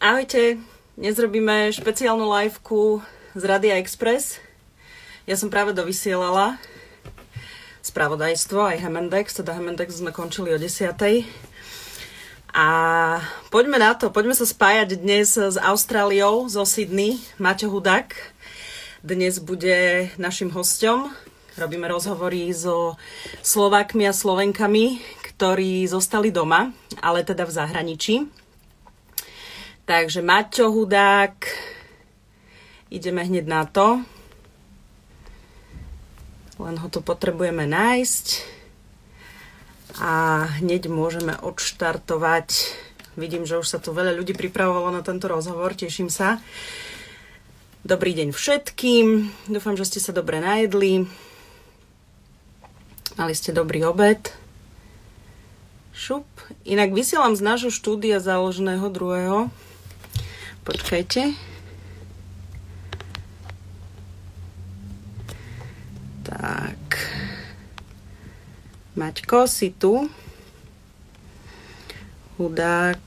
Ahojte, dnes robíme špeciálnu liveku z Radia Express. Ja som práve dovysielala spravodajstvo aj Hemendex, teda Hemendex sme končili o 10. A poďme na to, poďme sa spájať dnes s Austráliou, zo Sydney, Maťo Hudák. Dnes bude našim hostom. Robíme rozhovory so Slovákmi a Slovenkami, ktorí zostali doma, ale teda v zahraničí. Takže Maťo Hudák, ideme hneď na to. Len ho tu potrebujeme nájsť. A hneď môžeme odštartovať. Vidím, že už sa tu veľa ľudí pripravovalo na tento rozhovor, teším sa. Dobrý deň všetkým, dúfam, že ste sa dobre najedli. Mali ste dobrý obed. Šup. Inak vysielam z nášho štúdia založeného druhého. Počkajte. Tak. Maťko, si tu? Hudák.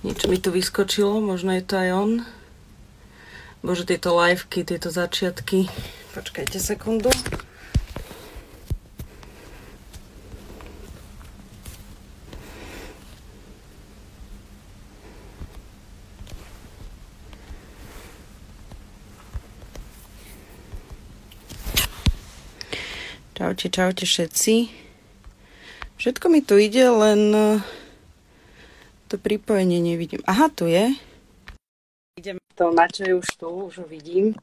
Niečo mi tu vyskočilo, možno je to aj on. Bože, tieto liveky, tieto začiatky. Počkajte sekundu. Čaute, čaute všetci. Všetko mi tu ide, len eh, to pripojenie nevidím. Aha, tu je. Idem to, Mačo je už tu, už ho vidím.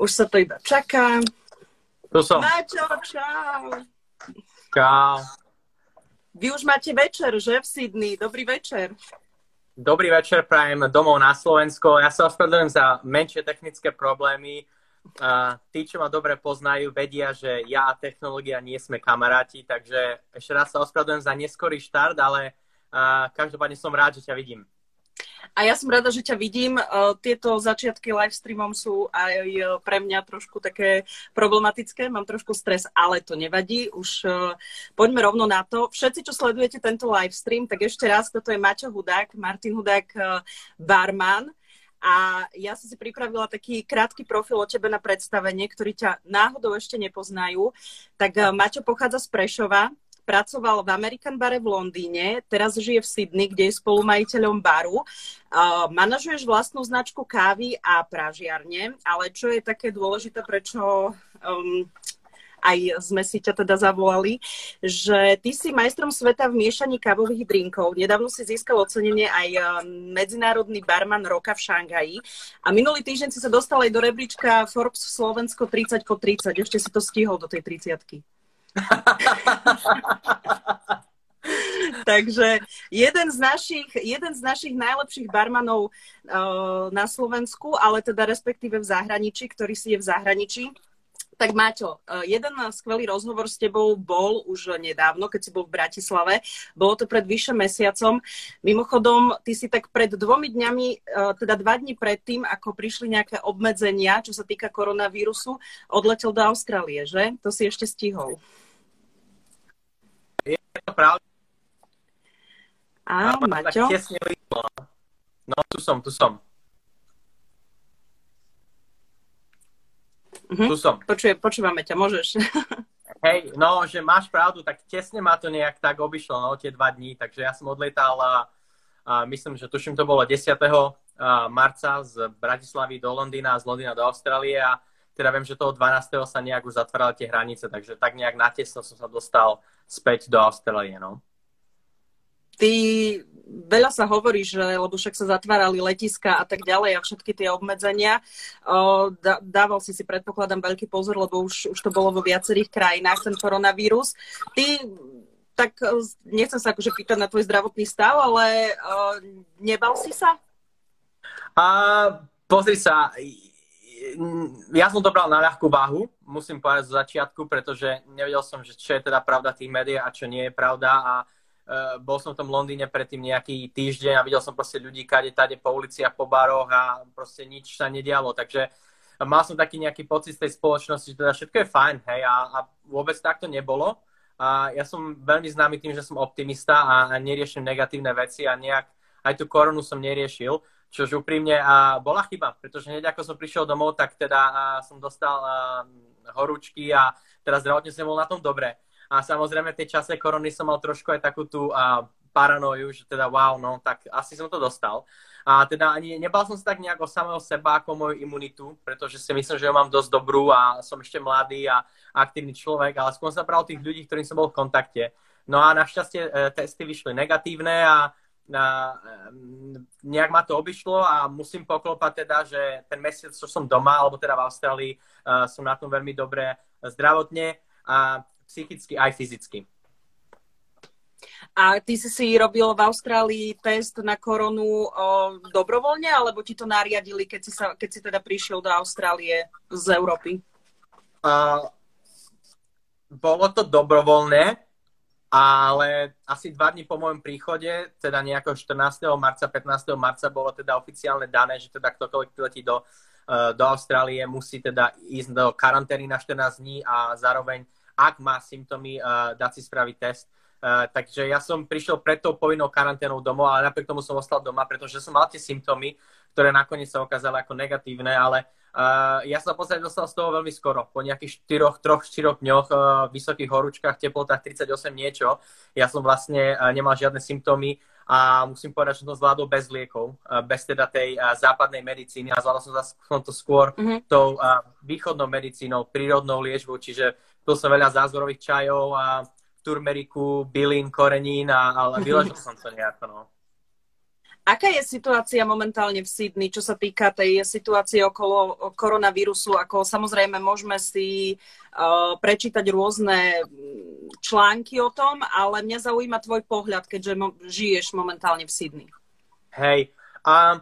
Už sa to iba čaká. Tu som. Mačo, čau. Čau. Vy už máte večer, že v Sydney? Dobrý večer. Dobrý večer, prajem domov na Slovensko. Ja sa ospravedlňujem za menšie technické problémy. Tí, čo ma dobre poznajú, vedia, že ja a technológia nie sme kamaráti, takže ešte raz sa ospravedlňujem za neskorý štart, ale každopádne som rád, že ťa vidím. A ja som rada, že ťa vidím. E, tieto začiatky live streamom sú aj e, pre mňa trošku také problematické. Mám trošku stres, ale to nevadí. Už e, poďme rovno na to. Všetci, čo sledujete tento live stream, tak ešte raz, toto je Maťo Hudák, Martin Hudák, barman. A ja som si pripravila taký krátky profil o tebe na predstavenie, ktorý ťa náhodou ešte nepoznajú. Tak Maťo pochádza z Prešova, pracoval v American Bare v Londýne, teraz žije v Sydney, kde je spolumajiteľom baru. Manažuješ vlastnú značku kávy a pražiarne, ale čo je také dôležité, prečo um, aj sme si ťa teda zavolali, že ty si majstrom sveta v miešaní kávových drinkov. Nedávno si získal ocenenie aj um, Medzinárodný barman roka v Šangaji. A minulý týždeň si sa dostal aj do rebríčka Forbes Slovensko 30 po 30. Ešte si to stihol do tej 30 Takže jeden z, našich, jeden z našich najlepších barmanov uh, na Slovensku, ale teda respektíve v zahraničí, ktorý si je v zahraničí, tak Máťo, eh, jeden skvelý rozhovor s tebou bol už nedávno, keď si bol v Bratislave. Bolo to pred vyše mesiacom. Mimochodom, ty si tak pred dvomi dňami, eh, teda dva dní predtým, ako prišli nejaké obmedzenia, čo sa týka koronavírusu, odletel do Austrálie, že? To si ešte stihol. Je to pravda. Áno, Maťo. No, tu som, tu som. Uh-huh. Tu som. Počuje, počúvame ťa, môžeš. Hej, no, že máš pravdu, tak tesne ma to nejak tak obišlo, no, tie dva dní, takže ja som odletal a, a myslím, že tuším to bolo 10. marca z Bratislavy do Londýna z Londýna do Austrálie a teda viem, že toho 12. sa nejak už zatvárali tie hranice, takže tak nejak natesno som sa dostal späť do Austrálie, no. Ty veľa sa hovorí, že, lebo však sa zatvárali letiska a tak ďalej a všetky tie obmedzenia. O, dával si si, predpokladám, veľký pozor, lebo už, už to bolo vo viacerých krajinách, ten koronavírus. Ty tak nechcem sa akože pýtať na tvoj zdravotný stav, ale o, nebal si sa? A, pozri sa, ja som to bral na ľahkú váhu, musím povedať z začiatku, pretože nevedel som, že čo je teda pravda tých médií a čo nie je pravda a Uh, bol som v tom Londýne predtým nejaký týždeň a videl som proste ľudí kade tade po uliciach, po baroch a proste nič sa nedialo. Takže mal som taký nejaký pocit z tej spoločnosti, že teda všetko je fajn, hej, a, a vôbec takto nebolo. A ja som veľmi známy tým, že som optimista a, a neriešim negatívne veci a nejak aj tú koronu som neriešil, čož úprimne a bola chyba, pretože hneď ako som prišiel domov, tak teda som dostal horúčky a teraz zdravotne som bol na tom dobre. A samozrejme v tej čase korony som mal trošku aj takú tú paranoju, že teda wow, no, tak asi som to dostal. A teda ani nebal som sa tak nejak o samého seba ako moju imunitu, pretože si myslím, že ju mám dosť dobrú a som ešte mladý a aktívny človek, ale skôr sa bral tých ľudí, ktorým som bol v kontakte. No a našťastie e, testy vyšli negatívne a a, nejak ma to obišlo a musím poklopať teda, že ten mesiac, čo som doma, alebo teda v Austrálii, uh, som na tom veľmi dobre zdravotne a psychicky aj fyzicky. A ty si si robil v Austrálii test na koronu o, dobrovoľne, alebo ti to nariadili, keď si, sa, keď si teda prišiel do Austrálie z Európy? Uh, bolo to dobrovoľné, ale asi dva dní po môjom príchode, teda nejako 14. marca, 15. marca bolo teda oficiálne dané, že teda ktokoľvek letí do, uh, do Austrálie, musí teda ísť do karantény na 14 dní a zároveň, ak má symptómy, uh, dať si spraviť test. Uh, takže ja som prišiel pred tou povinnou karanténou domov, ale napriek tomu som ostal doma, pretože som mal tie symptómy, ktoré nakoniec sa ukázali ako negatívne, ale uh, ja som v podstate dostal z toho veľmi skoro. Po nejakých 4, 3, 4 dňoch uh, vysokých horúčkach, teplotách 38 niečo, ja som vlastne uh, nemal žiadne symptómy a musím povedať, že som to zvládol bez liekov, uh, bez teda tej uh, západnej medicíny a zvládol som, som to skôr mm-hmm. tou uh, východnou medicínou, prírodnou liečbou, čiže pil som veľa zázorových čajov a turmeriku, bylín, korenín, a, ale vyležil som to nejako, no. Aká je situácia momentálne v Sydney, čo sa týka tej situácie okolo koronavírusu? Ako samozrejme môžeme si uh, prečítať rôzne články o tom, ale mňa zaujíma tvoj pohľad, keďže mo- žiješ momentálne v Sydney. Hej, a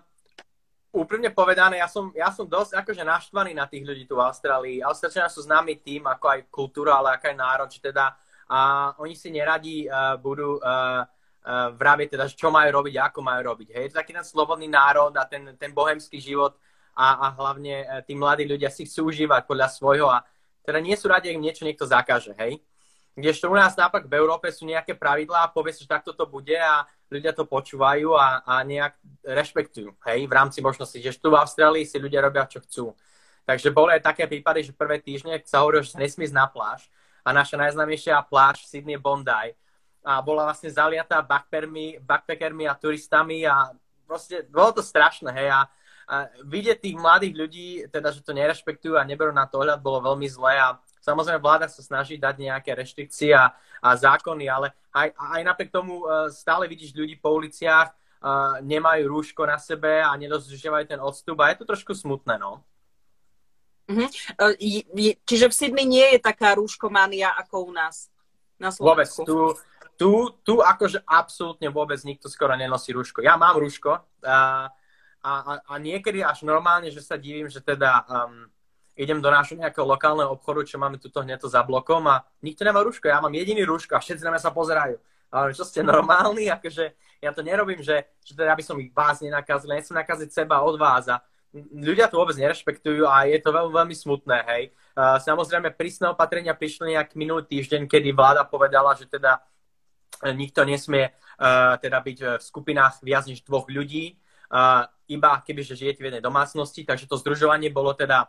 úprimne povedané, ja som, ja som dosť akože naštvaný na tých ľudí tu v Austrálii. Austrálčania sú známy tým, ako aj kultúra, ale ako aj národ, že teda a oni si neradi uh, budú uh, vraviť teda, čo majú robiť a ako majú robiť. Hej, je to taký ten slobodný národ a ten, ten bohemský život a, a hlavne uh, tí mladí ľudia si chcú užívať podľa svojho a teda nie sú radi, ak niečo niekto zakáže, hej. Kdežto u nás napak v Európe sú nejaké pravidlá a povie že takto to bude a ľudia to počúvajú a, a nejak rešpektujú, hej, v rámci možnosti. Že tu v Austrálii si ľudia robia, čo chcú. Takže boli aj také prípady, že prvé týždne sa hovorilo, že sa nesmí ísť na pláž a naša najznámejšia pláž v Sydney Bondi a bola vlastne zaliatá backpackermi, backpackermi a turistami a proste bolo to strašné, hej, a, a vidieť tých mladých ľudí, teda, že to nerešpektujú a neberú na to ohľad, bolo veľmi zlé a samozrejme vláda sa snaží dať nejaké reštrikcie a, a zákony, ale aj, aj napriek tomu uh, stále vidíš ľudí po uliciach, uh, nemajú rúško na sebe a nedodržiavajú ten odstup a je to trošku smutné, no. Uh-huh. Čiže v Sydney nie je taká rúškomania ako u nás na Slovensku? Vôbec. Tu, tu, tu akože absolútne vôbec nikto skoro nenosí rúško. Ja mám rúško a, a, a niekedy až normálne, že sa divím, že teda um, idem do nášho nejakého lokálneho obchodu, čo máme tuto hneď za blokom a nikto nemá rúško. Ja mám jediný rúško a všetci na mňa sa pozerajú. Ale čo ste normálni, akože ja to nerobím, že, že teda by som ich vás nenakazil, nechcem nakaziť seba od vás a ľudia to vôbec nerešpektujú a je to veľmi, veľmi smutné, hej. Uh, samozrejme, prísne opatrenia prišli nejak minulý týždeň, kedy vláda povedala, že teda nikto nesmie uh, teda byť v skupinách viac než dvoch ľudí, uh, iba kebyže žijete v jednej domácnosti, takže to združovanie bolo teda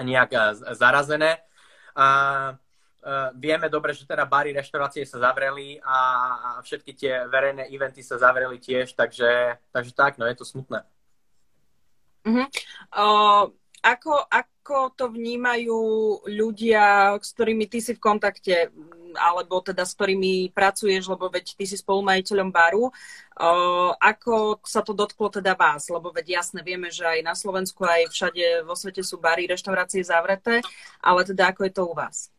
nejak uh, zarazené. Vieme dobre, že teda bary, reštaurácie sa zavreli a, a všetky tie verejné eventy sa zavreli tiež, takže, takže tak, no je to smutné. Uh-huh. Uh, ako, ako to vnímajú ľudia, s ktorými ty si v kontakte, alebo teda s ktorými pracuješ, lebo veď ty si spolumajiteľom baru. Ako sa to dotklo teda vás? Lebo veď jasne vieme, že aj na Slovensku, aj všade vo svete sú bary, reštaurácie zavreté, ale teda ako je to u vás?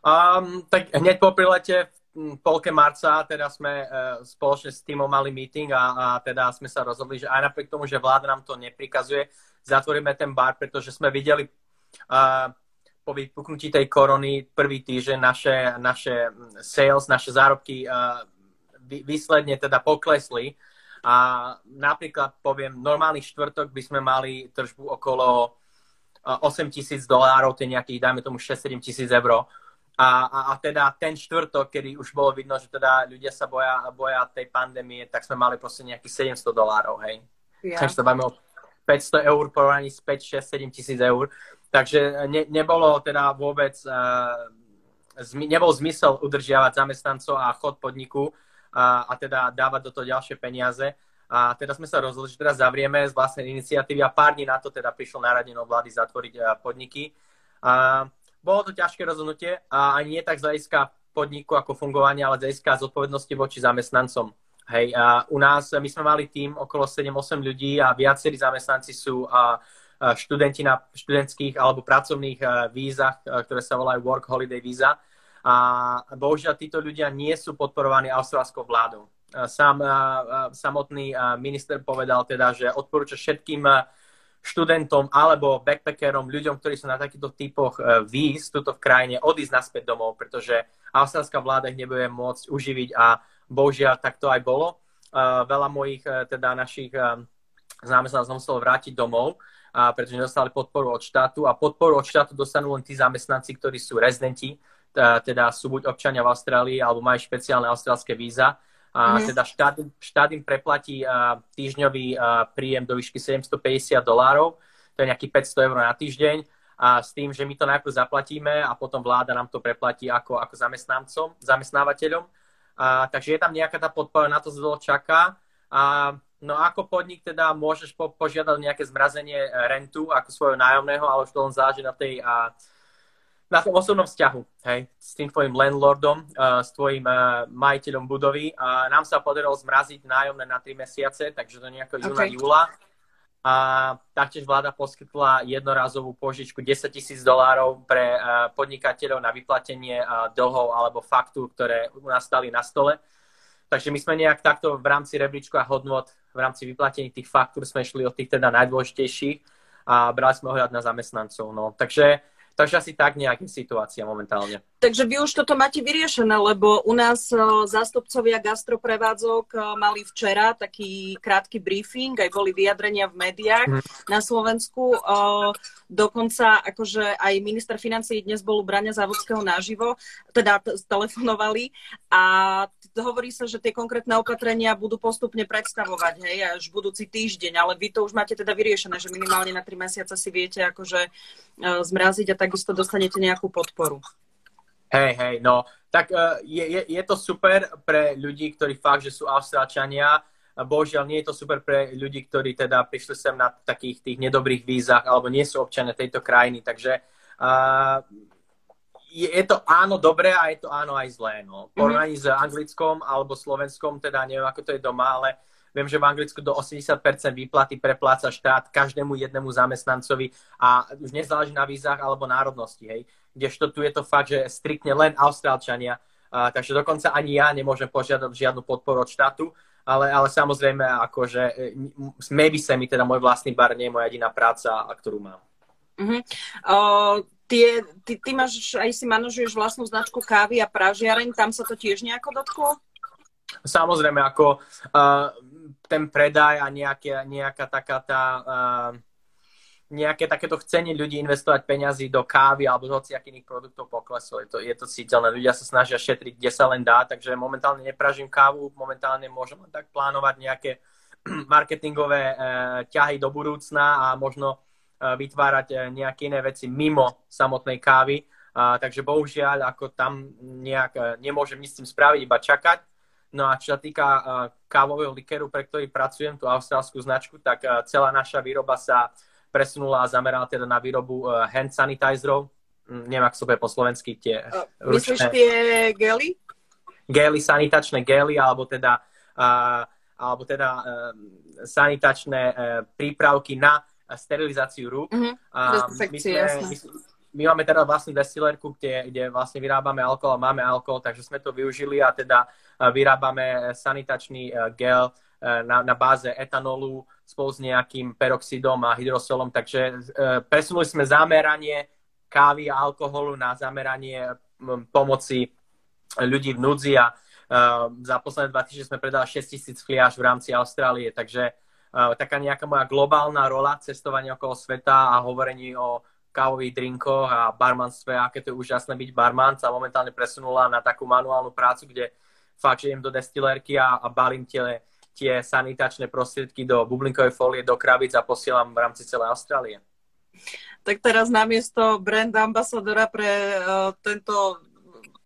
Um, tak hneď po prilete polke marca teda sme uh, spoločne s týmom mali meeting a, a teda sme sa rozhodli, že aj napriek tomu, že vláda nám to neprikazuje, zatvoríme ten bar, pretože sme videli uh, po vypuknutí tej korony prvý týždeň naše, naše sales, naše zárobky uh, výsledne teda poklesli a napríklad poviem, normálny štvrtok by sme mali tržbu okolo 8 tisíc dolárov, to je nejakých, dajme tomu 6-7 tisíc eur. A, a, a teda ten štvrtok, kedy už bolo vidno, že teda ľudia sa boja, boja tej pandémie, tak sme mali proste nejakých 700 dolárov, hej. Ja. Takže to bavíme o 500 eur porovnaní s 5, 6, 7 tisíc eur. Takže ne, nebolo teda vôbec, uh, zmi, nebol zmysel udržiavať zamestnancov a chod podniku a, a teda dávať do toho ďalšie peniaze. A teda sme sa rozhodli, že teraz zavrieme z vlastnej iniciatívy a pár dní na to teda prišlo naradenie vlády zatvoriť uh, podniky. A, bolo to ťažké rozhodnutie a ani nie tak z hľadiska podniku ako fungovania, ale z hľadiska zodpovednosti voči zamestnancom. Hej, a u nás, my sme mali tým okolo 7-8 ľudí a viacerí zamestnanci sú a, a študenti na študentských alebo pracovných vízach, ktoré sa volajú Work Holiday Visa. A bohužiaľ títo ľudia nie sú podporovaní austrálskou vládou. Sám samotný minister povedal teda, že odporúča všetkým študentom alebo backpackerom, ľuďom, ktorí sú na takýchto typoch e, víz tuto v krajine, odísť naspäť domov, pretože austrálska vláda ich nebude môcť uživiť a bohužiaľ tak to aj bolo. E, veľa mojich e, teda našich zamestnancov muselo vrátiť domov, pretože nedostali podporu od štátu a podporu od štátu dostanú len tí zamestnanci, ktorí sú rezidenti, teda sú buď občania v Austrálii alebo majú špeciálne austrálske víza a mm-hmm. teda štát, štát im preplatí uh, týždňový uh, príjem do výšky 750 dolárov, to je nejakých 500 eur na týždeň a s tým, že my to najprv zaplatíme a potom vláda nám to preplatí ako, ako zamestnancom, zamestnávateľom. A, takže je tam nejaká tá podpora, na to sa dlho čaká. A, no ako podnik teda môžeš po, požiadať nejaké zmrazenie rentu ako svojho nájomného, ale už to len záleží na tej a, na tom osobnom vzťahu, hej, s tým tvojim landlordom, uh, s tvojim uh, majiteľom budovy. A nám sa podarilo zmraziť nájomné na 3 mesiace, takže do nejakého júna, okay. júla. A taktiež vláda poskytla jednorazovú požičku 10 tisíc dolárov pre uh, podnikateľov na vyplatenie uh, dlhov alebo faktu, ktoré u nás stali na stole. Takže my sme nejak takto v rámci rebríčku a hodnot, v rámci vyplatení tých faktúr sme šli od tých teda najdôležitejších a brali sme ohľad na zamestnancov. No. Takže Takže asi tak nejaká situácia momentálne. Takže vy už toto máte vyriešené, lebo u nás e, zástupcovia gastroprevádzok e, mali včera taký krátky briefing, aj boli vyjadrenia v médiách mm. na Slovensku. E, dokonca akože aj minister financí dnes bol u Brania Závodského naživo, teda telefonovali a hovorí sa, že tie konkrétne opatrenia budú postupne predstavovať, hej, až budúci týždeň, ale vy to už máte teda vyriešené, že minimálne na tri mesiace si viete akože zmraziť a takisto dostanete nejakú podporu. Hej, hej, no, tak uh, je, je, je to super pre ľudí, ktorí fakt, že sú Austrálčania. Bohužiaľ, nie je to super pre ľudí, ktorí teda prišli sem na takých tých nedobrých vízach alebo nie sú občania tejto krajiny. Takže uh, je, je to áno dobré a je to áno aj zlé. No. Porovnaní mm-hmm. s anglickom alebo slovenskom, teda neviem, ako to je doma, ale Viem, že v Anglicku do 80% výplaty prepláca štát každému jednému zamestnancovi a už nezáleží na vízach alebo národnosti. Hej kdežto tu je to fakt, že striktne len Austrálčania, a, takže dokonca ani ja nemôžem požiadať žiadnu podporu od štátu, ale, ale samozrejme, akože maybe sa mi teda môj vlastný bar nie je moja jediná práca, ktorú mám. Uh-huh. Uh, tie, ty, ty máš, aj si manažuješ vlastnú značku kávy a pražiareň, tam sa to tiež nejako dotklo? Samozrejme, ako uh, ten predaj a nejaké, nejaká taká tá uh, nejaké takéto chcenie ľudí investovať peniazy do kávy alebo do hociakých iných produktov pokleslo. Je to, je to citeľné. Ľudia sa snažia šetriť, kde sa len dá, takže momentálne nepražím kávu, momentálne môžem len tak plánovať nejaké marketingové e, ťahy do budúcna a možno e, vytvárať e, nejaké iné veci mimo samotnej kávy. A, takže bohužiaľ, ako tam nejak nemôžem nič s tým spraviť, iba čakať. No a čo sa týka e, kávového likeru, pre ktorý pracujem, tú austrálskú značku, tak e, celá naša výroba sa presunula a zamerala teda na výrobu uh, hand sanitizerov. Mm, neviem, ako sa po slovensky tie uh, Myslíš tie gely? Gely, sanitačné gely, alebo teda, uh, alebo teda uh, sanitačné uh, prípravky na sterilizáciu rúk. Uh-huh. Uh, my, sme, my, my máme teda vlastnú destilerku, kde, kde vlastne vyrábame alkohol a máme alkohol, takže sme to využili a teda uh, vyrábame sanitačný uh, gel uh, na, na báze etanolu, spolu s nejakým peroxidom a hydrosolom, takže e, presunuli sme zameranie kávy a alkoholu na zameranie pomoci ľudí v núdzi a e, za posledné dva týždne sme predali 6 tisíc fliaž v rámci Austrálie, takže e, taká nejaká moja globálna rola cestovania okolo sveta a hovorení o kávových drinkoch a barmanstve, aké to je úžasné byť barman, sa momentálne presunula na takú manuálnu prácu, kde fakt, že idem do destilérky a, a balím tie, tie sanitačné prostriedky do bublinkovej folie, do krabic a posielam v rámci celej Austrálie. Tak teraz namiesto brand ambasadora pre uh, tento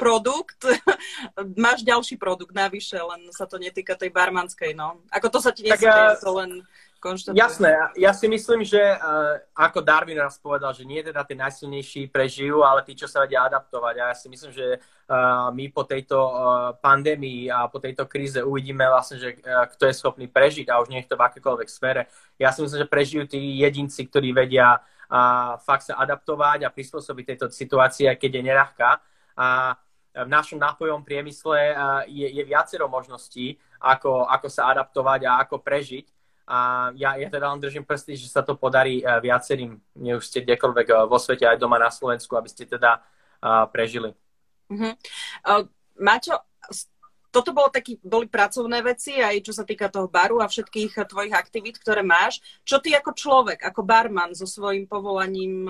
produkt, máš ďalší produkt navyše, len sa to netýka tej barmanskej, no. Ako to sa ti nesmie, to len konštatujem. Jasné, ja si myslím, že uh, ako Darwin raz povedal, že nie teda tí najsilnejší prežijú, ale tí, čo sa vedia adaptovať. A ja si myslím, že uh, my po tejto uh, pandémii a po tejto kríze uvidíme vlastne, že kto je schopný prežiť a už nie je to v akékoľvek sfére. Ja si myslím, že prežijú tí jedinci, ktorí vedia fakt sa adaptovať a prispôsobiť tejto situácii, keď je neľahká. A v našom nápojovom priemysle je, je viacero možností, ako, ako sa adaptovať a ako prežiť. A ja, ja teda len držím prsty, že sa to podarí e, viacerým, ne už ste kdekoľvek e, vo svete, aj doma na Slovensku, aby ste teda uh, prežili. Uh, Maťo, toto bolo taký, boli pracovné veci, aj čo sa týka toho baru a všetkých tvojich aktivít, ktoré máš. Čo ty ako človek, ako barman so svojím povolaním,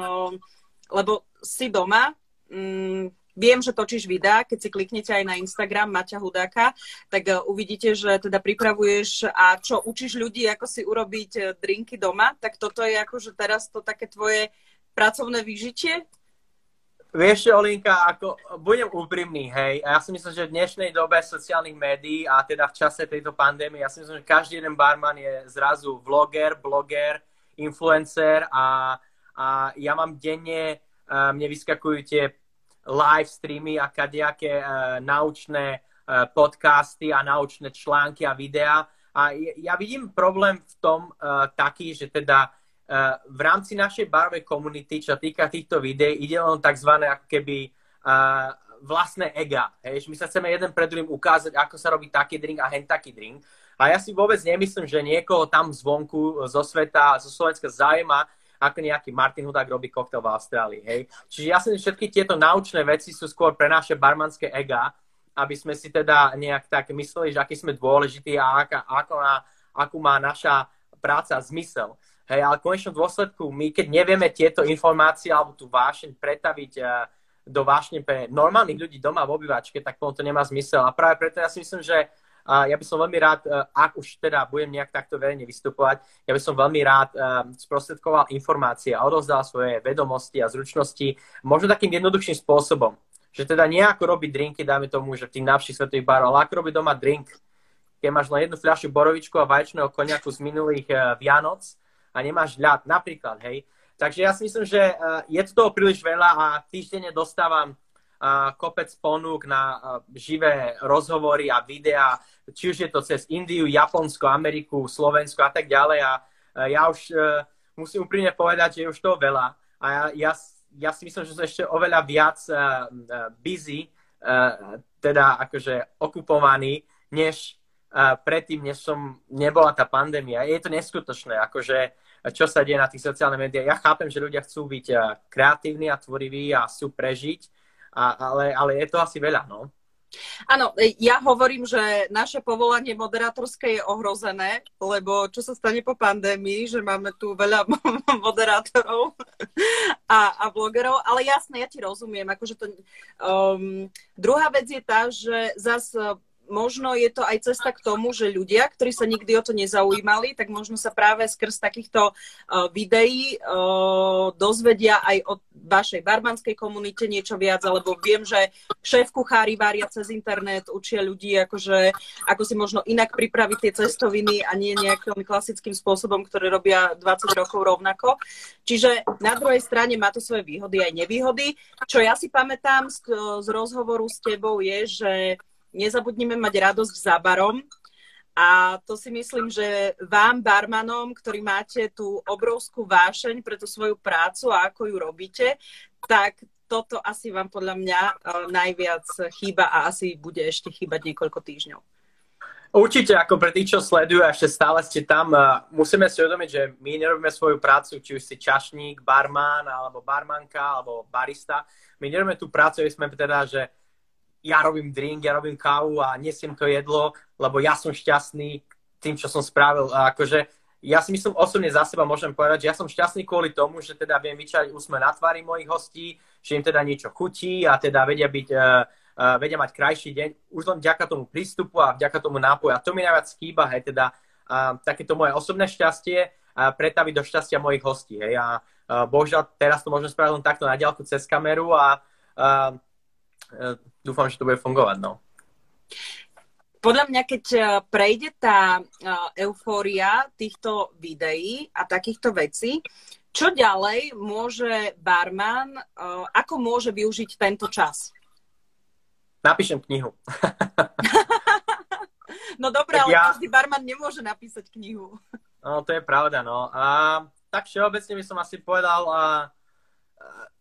lebo si doma, um, Viem, že točíš videá, keď si kliknete aj na Instagram Maťa Hudáka, tak uh, uvidíte, že teda pripravuješ a čo učíš ľudí, ako si urobiť uh, drinky doma, tak toto je akože teraz to také tvoje pracovné vyžitie? Vieš, Olinka, ako budem úprimný, hej, a ja si myslím, že v dnešnej dobe sociálnych médií a teda v čase tejto pandémie, ja si myslím, že každý jeden barman je zrazu vloger, bloger, influencer a, a ja mám denne, uh, mne vyskakujú tie live streamy a kadejaké uh, naučné uh, podcasty a naučné články a videá. A ja vidím problém v tom uh, taký, že teda uh, v rámci našej barovej komunity, čo týka týchto videí, ide len tzv. ako keby uh, vlastné ega. Hej? My sa chceme jeden pred druhým ukázať, ako sa robí taký drink a hen taký drink. A ja si vôbec nemyslím, že niekoho tam zvonku, zo sveta, zo Slovenska zaujíma, ako nejaký Martin Hudák robí koktel v Austrálii. Hej? Čiže ja si všetky tieto naučné veci sú skôr pre naše barmanské ega, aby sme si teda nejak tak mysleli, že aký sme dôležití a aká, ako na, akú má naša práca zmysel. Hej, ale v konečnom dôsledku my, keď nevieme tieto informácie alebo tú vášeň pretaviť uh, do vášne pre normálnych ľudí doma v obývačke, tak to nemá zmysel. A práve preto ja si myslím, že a ja by som veľmi rád, e, ak už teda budem nejak takto verejne vystupovať, ja by som veľmi rád e, sprostredkoval informácie a odovzdal svoje vedomosti a zručnosti možno takým jednoduchším spôsobom. Že teda nie ako robiť drinky, dáme tomu, že v tých najlepších svetových barov, ale ako robiť doma drink. Keď máš len jednu fľašu borovičku a vaječného koniaku z minulých uh, Vianoc a nemáš ľad, napríklad, hej. Takže ja si myslím, že je to toho príliš veľa a týždenne dostávam kopec ponúk na živé rozhovory a videá, či už je to cez Indiu, Japonsko, Ameriku, Slovensko a tak ďalej. A ja už e, musím úprimne povedať, že je už to veľa. A ja, ja, ja si myslím, že som ešte oveľa viac uh, busy, uh, teda akože okupovaný, než predtým, než som nebola tá pandémia. Je to neskutočné, akože čo sa deje na tých sociálnych médiách. Ja chápem, že ľudia chcú byť kreatívni a tvoriví a chcú prežiť, a, ale, ale je to asi veľa, no. Áno, ja hovorím, že naše povolanie moderátorské je ohrozené, lebo čo sa stane po pandémii, že máme tu veľa moderátorov a, a blogerov, ale jasne, ja ti rozumiem. Akože to, um, druhá vec je tá, že zase možno je to aj cesta k tomu, že ľudia, ktorí sa nikdy o to nezaujímali, tak možno sa práve skrz takýchto uh, videí uh, dozvedia aj o vašej barmanskej komunite niečo viac, alebo viem, že šéf kuchári varia cez internet, učia ľudí, akože, ako si možno inak pripraviť tie cestoviny a nie nejakým klasickým spôsobom, ktoré robia 20 rokov rovnako. Čiže na druhej strane má to svoje výhody aj nevýhody. Čo ja si pamätám z, z rozhovoru s tebou je, že nezabudnime mať radosť za barom. A to si myslím, že vám, barmanom, ktorí máte tú obrovskú vášeň pre tú svoju prácu a ako ju robíte, tak toto asi vám podľa mňa uh, najviac chýba a asi bude ešte chýbať niekoľko týždňov. Určite, ako pre tých, čo sledujú a ešte stále ste tam, uh, musíme si uvedomiť, že my nerobíme svoju prácu, či už si čašník, barman, alebo barmanka, alebo barista. My nerobíme tú prácu, aby sme teda, že ja robím drink, ja robím kávu a nesiem to jedlo, lebo ja som šťastný tým, čo som spravil. A akože ja si myslím osobne za seba môžem povedať, že ja som šťastný kvôli tomu, že teda viem vyčať úsme na tvári mojich hostí, že im teda niečo chutí a teda vedia byť, uh, uh, vedia mať krajší deň, už len vďaka tomu prístupu a vďaka tomu nápoju. A to mi najviac chýba, hej, teda uh, takéto moje osobné šťastie uh, pretaviť do šťastia mojich hostí, hej. A uh, bohužiaľ teraz to môžem spraviť len takto na diálku cez kameru a uh, uh, dúfam, že to bude fungovať, no podľa mňa, keď e, prejde tá e, eufória týchto videí a takýchto vecí, čo ďalej môže barman, e, ako môže využiť tento čas? Napíšem knihu. no dobre, ale ja... každý barman nemôže napísať knihu. No, to je pravda, no. A, tak všeobecne by som asi povedal, a,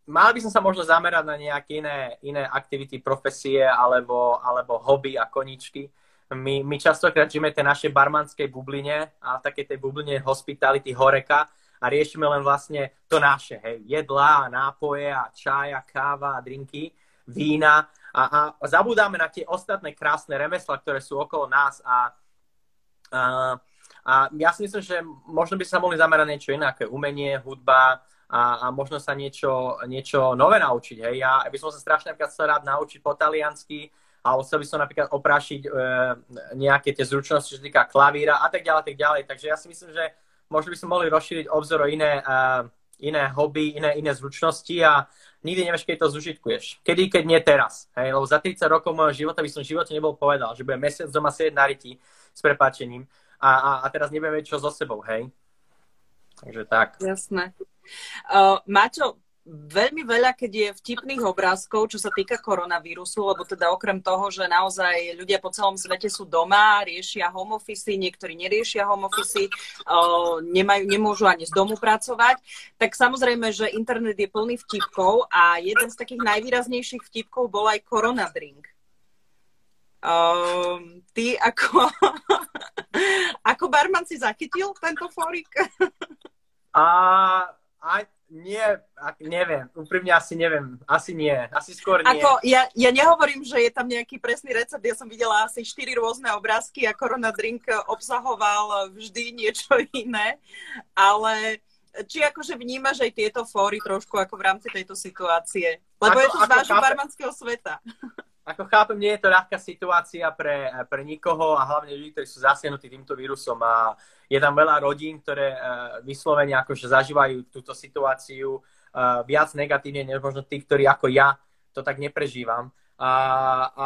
mal by som sa možno zamerať na nejaké iné, iné aktivity, profesie alebo, alebo hobby a koničky. My, my častokrát žijeme tej našej barmanskej bubline a v takej tej bubline hospitality horeka a riešime len vlastne to naše, hej, jedlá, nápoje a čaj a káva a drinky, vína a, a zabúdame na tie ostatné krásne remesla, ktoré sú okolo nás a, a, a ja si myslím, že možno by sa mohli zamerať niečo iné, ako je umenie, hudba a, a možno sa niečo, niečo nové naučiť. Hej. Ja by som sa strašne chcel rád naučiť po taliansky, alebo chcel by som napríklad oprášiť e, nejaké tie zručnosti, čo sa týka klavíra a tak ďalej, a tak ďalej. Takže ja si myslím, že možno by sme mohli rozšíriť obzor o iné, e, iné hobby, iné, iné zručnosti a nikdy nevieš, keď to zužitkuješ. Kedy, keď nie teraz. Hej? Lebo za 30 rokov môjho života by som v živote nebol povedal, že budem mesiac doma sedieť na ryti s prepáčením a, a, a teraz nebudem vedieť, čo so sebou, hej? Takže tak. Jasné. Uh, Maťo, veľmi veľa, keď je vtipných obrázkov, čo sa týka koronavírusu, lebo teda okrem toho, že naozaj ľudia po celom svete sú doma, riešia home office, niektorí neriešia home office, nemajú, nemôžu ani z domu pracovať, tak samozrejme, že internet je plný vtipkov a jeden z takých najvýraznejších vtipkov bol aj koronadrink. Um, ty ako, ako barman si zachytil tento fórik? A, aj, nie, neviem, úprimne asi neviem, asi nie, asi skôr nie. Ako, ja, ja nehovorím, že je tam nejaký presný recept, ja som videla asi 4 rôzne obrázky a Corona Drink obsahoval vždy niečo iné, ale či akože vnímaš aj tieto fóry trošku ako v rámci tejto situácie? Lebo ako, je to z vášho barmanského sveta. Ako chápem, nie je to ľahká situácia pre, pre nikoho a hlavne ľudí, ktorí sú zasiahnutí týmto vírusom a je tam veľa rodín, ktoré uh, vyslovene akože zažívajú túto situáciu uh, viac negatívne, než možno tí, ktorí ako ja to tak neprežívam. A, a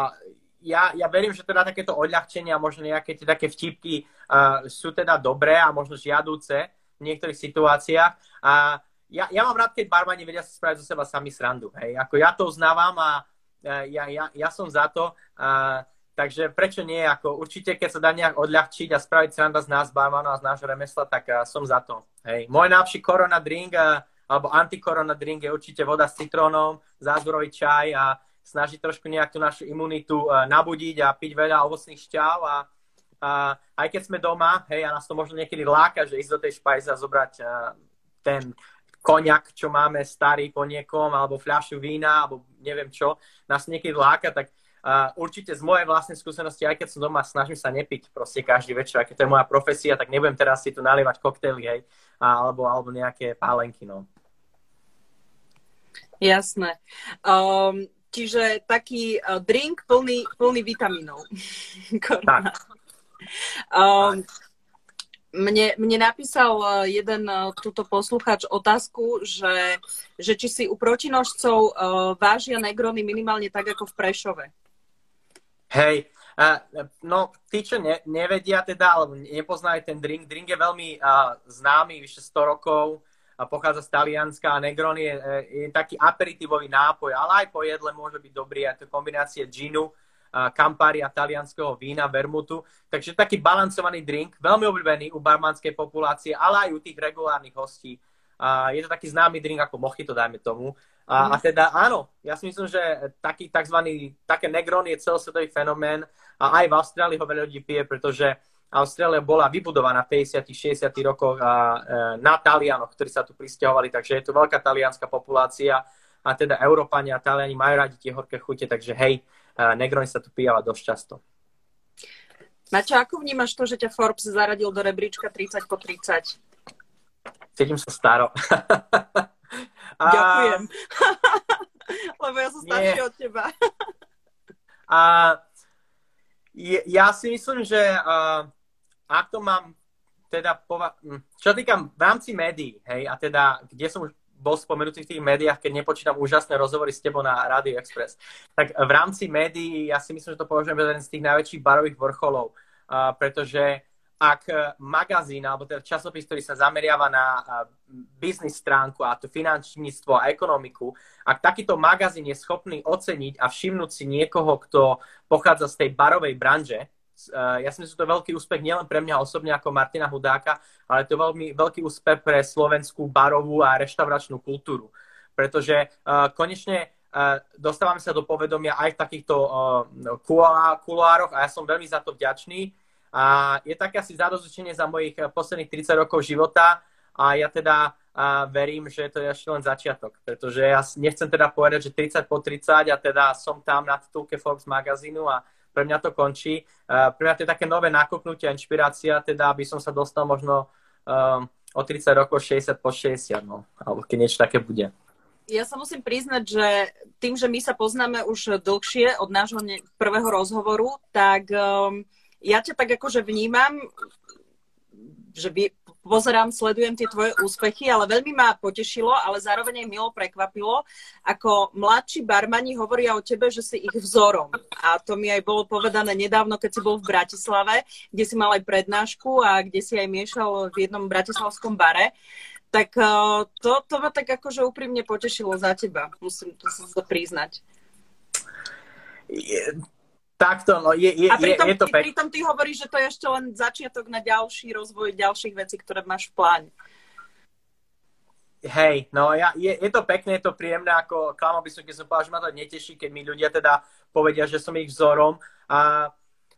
ja, ja verím, že teda takéto odľahčenia, možno nejaké tie také vtipky uh, sú teda dobré a možno žiadúce v niektorých situáciách. A ja, ja mám rád, keď barmani vedia sa spraviť zo seba sami srandu. Hej. Ako ja to uznávam a ja, ja, ja som za to. A, takže prečo nie? Ako určite, keď sa dá nejak odľahčiť a spraviť sranda z nás, barmanov a z nášho remesla, tak a, som za to. Hej. Môj najlepší korona drink a, alebo antikorona drink je určite voda s citrónom, zázvorový čaj a snažiť trošku nejak tú našu imunitu a, nabudiť a piť veľa ovocných šťav a, a aj keď sme doma, hej, a nás to možno niekedy láka, že ísť do tej špajze a zobrať a, ten koniak, čo máme starý po niekom, alebo fľašu vína, alebo neviem čo, nás niekedy láka, tak uh, určite z mojej vlastnej skúsenosti, aj keď som doma, snažím sa nepiť proste každý večer, aj keď to je moja profesia, tak nebudem teraz si tu nalievať koktejly, hej, alebo, alebo nejaké pálenky, no. Jasné. Um, čiže taký uh, drink plný, plný vitamínov. tak. Um, mne, mne napísal e, jeden e, túto posluchač otázku, že, že či si u protinožcov uh, vážia negrony minimálne tak, ako v Prešove. Hej, uh, no tí, čo ne, nevedia teda, alebo nepoznajú ten drink, drink je veľmi uh, známy, vyše 100 rokov, a pochádza z Talianska a Negroni je, je taký aperitívový nápoj, ale aj po jedle môže byť dobrý, aj to kombinácie ginu, Campari a talianského vína, vermutu. Takže taký balancovaný drink, veľmi obľúbený u barmanskej populácie, ale aj u tých regulárnych hostí. A je to taký známy drink ako mojito, dajme tomu. A, a teda áno, ja si myslím, že taký tzv. také Negroni je celosvetový fenomén a aj v Austrálii ho veľa ľudí pije, pretože Austrália bola vybudovaná v 50 60 rokoch e, na Talianoch, ktorí sa tu pristahovali, takže je tu veľká talianská populácia a teda Európania a Taliani majú radi tie horké chute, takže hej, Negroni sa tu pijava dosť často. Maťo, ako vnímaš to, že ťa Forbes zaradil do rebríčka 30 po 30? Cítim sa staro. a... Ďakujem. Lebo ja som starší od teba. a ja si myslím, že uh, ak to mám teda, pova- hm, čo týkam v rámci médií, hej, a teda, kde som už bol spomenutý v tých médiách, keď nepočítam úžasné rozhovory s tebou na Radio Express. Tak v rámci médií ja si myslím, že to považujem za jeden z tých najväčších barových vrcholov, pretože ak magazín alebo teda časopis, ktorý sa zameriava na biznis stránku a to finančníctvo a ekonomiku, ak takýto magazín je schopný oceniť a všimnúť si niekoho, kto pochádza z tej barovej branže, ja si myslím, že to je veľký úspech nielen pre mňa osobne ako Martina Hudáka, ale to je veľmi veľký úspech pre slovenskú barovú a reštauračnú kultúru. Pretože uh, konečne uh, dostávame sa do povedomia aj v takýchto uh, kuloároch a ja som veľmi za to vďačný. A je také asi zadozučenie za mojich posledných 30 rokov života a ja teda uh, verím, že to je ešte len začiatok, pretože ja nechcem teda povedať, že 30 po 30 a teda som tam na titulke Forbes magazínu a pre mňa to končí. Uh, pre mňa to je také nové nakopnutie a inšpirácia, teda aby som sa dostal možno um, o 30 rokov 60 po 60, no, alebo keď niečo také bude. Ja sa musím priznať, že tým, že my sa poznáme už dlhšie od nášho prvého rozhovoru, tak um, ja ťa tak akože vnímam, že vy, pozerám, sledujem tie tvoje úspechy, ale veľmi ma potešilo, ale zároveň aj milo prekvapilo, ako mladší barmani hovoria o tebe, že si ich vzorom. A to mi aj bolo povedané nedávno, keď si bol v Bratislave, kde si mal aj prednášku a kde si aj miešal v jednom bratislavskom bare. Tak e, to, to ma tak akože úprimne potešilo za teba, musím to sa priznať. Takto, no je, je, a pritom, je, je to pek... pritom ty hovoríš, že to je ešte len začiatok na ďalší rozvoj ďalších vecí, ktoré máš v pláne. Hej, no ja, je, je to pekné, je to príjemné, ako klamal by som, keď som povedal, že ma to neteší, keď mi ľudia teda povedia, že som ich vzorom. A,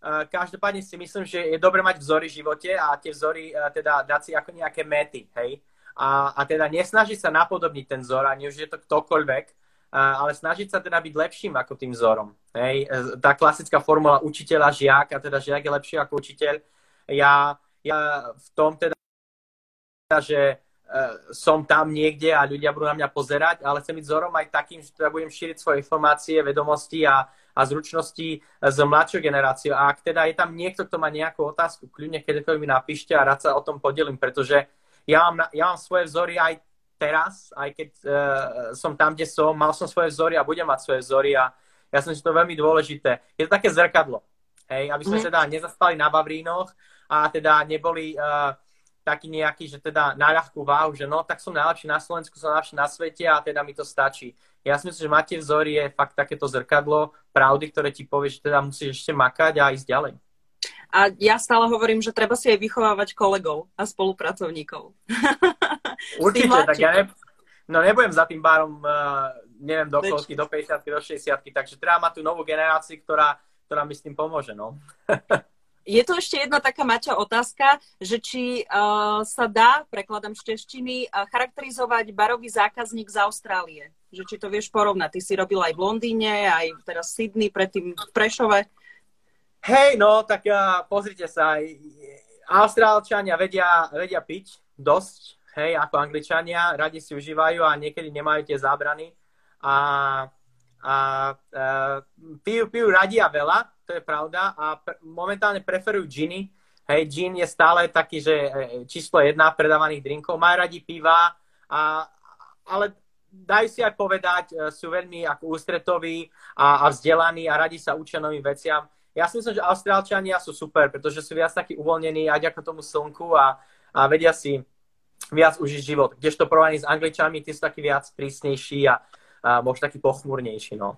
a každopádne si myslím, že je dobre mať vzory v živote a tie vzory a teda dať si ako nejaké mety, hej. A, a teda nesnažiť sa napodobniť ten vzor, ani už je to ktokoľvek, ale snažiť sa teda byť lepším ako tým vzorom. Hej. Tá klasická formula učiteľa, žiak, a teda žiak je lepší ako učiteľ. Ja, ja v tom teda, že uh, som tam niekde a ľudia budú na mňa pozerať, ale chcem byť vzorom aj takým, že teda budem šíriť svoje informácie, vedomosti a, a zručnosti s mladšou generáciou. A ak teda je tam niekto, kto má nejakú otázku, kľudne kedykoľvek mi napíšte a rád sa o tom podelím, pretože ja mám, ja mám svoje vzory aj teraz, aj keď uh, som tam, kde som, mal som svoje vzory a budem mať svoje vzory a ja som si to veľmi dôležité. Je to také zrkadlo, hej, aby sme mm. teda nezaspali na Vavrínoch a teda neboli uh, taký nejaký, že teda na ľahkú váhu, že no, tak som najlepší na Slovensku, som najlepší na svete a teda mi to stačí. Ja si myslím, že máte vzory je fakt takéto zrkadlo pravdy, ktoré ti povie, že teda musíš ešte makať a ísť ďalej. A ja stále hovorím, že treba si aj vychovávať kolegov a spolupracovníkov. Určite, tak ja ne, no nebudem za tým bárom, uh, neviem, do koľky, do 50 do 60 takže treba mať tú novú generáciu, ktorá, ktorá mi s tým pomôže, no. Je tu ešte jedna taká Maťa otázka, že či uh, sa dá, prekladám z češtiny, uh, charakterizovať barový zákazník z Austrálie. Že či to vieš porovnať. Ty si robil aj v Londýne, aj teraz v Sydney, predtým v Prešove. Hej, no, tak uh, pozrite sa, Austrálčania vedia, vedia piť dosť, hej, ako Angličania, radi si užívajú a niekedy nemajú tie zábrany. A, a uh, pijú, pijú radi a veľa, to je pravda, a pre, momentálne preferujú džiny. Hej, gin je stále taký, že e, číslo jedna predávaných drinkov. Majú radi piva, a, ale dajú si aj povedať, e, sú veľmi ako ústretoví a, a vzdelaní a radi sa učia novým veciam ja si myslím, že Austrálčania sú super, pretože sú viac takí uvoľnení aj ako tomu slnku a, a vedia si viac užiť život. Kdežto porovnaní s Angličanmi, tí sú takí viac prísnejší a, a možno taký pochmúrnejší. No.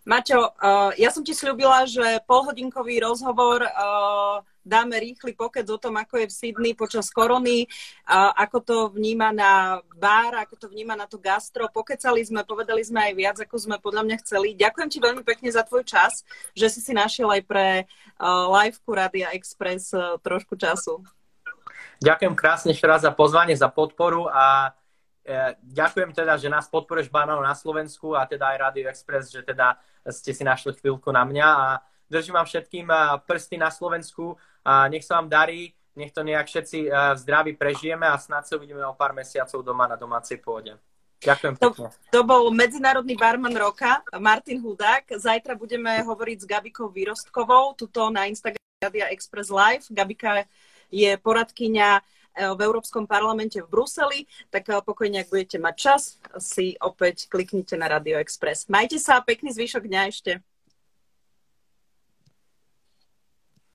Maťo, uh, ja som ti slúbila, že polhodinkový rozhovor uh, dáme rýchly pokec o tom, ako je v Sydney počas korony, uh, ako to vníma na bar, ako to vníma na to gastro. Pokecali sme, povedali sme aj viac, ako sme podľa mňa chceli. Ďakujem ti veľmi pekne za tvoj čas, že si si našiel aj pre liveku Radia Express trošku času. Ďakujem krásne ešte raz za pozvanie, za podporu a E, ďakujem teda, že nás podporuješ banánov na Slovensku a teda aj Radio Express, že teda ste si našli chvíľku na mňa a držím vám všetkým prsty na Slovensku a nech sa vám darí, nech to nejak všetci v zdraví prežijeme a snad sa uvidíme o pár mesiacov doma na domácej pôde. Ďakujem pekne. To, to bol medzinárodný barman roka, Martin Hudák. Zajtra budeme hovoriť s Gabikou Výrostkovou, tuto na Instagram Radia Express Live. Gabika je poradkyňa E, v Európskom parlamente v Bruseli, tak e, pokojne, ak budete mať čas, si opäť kliknite na Radio Express. Majte sa, pekný zvyšok dňa ešte.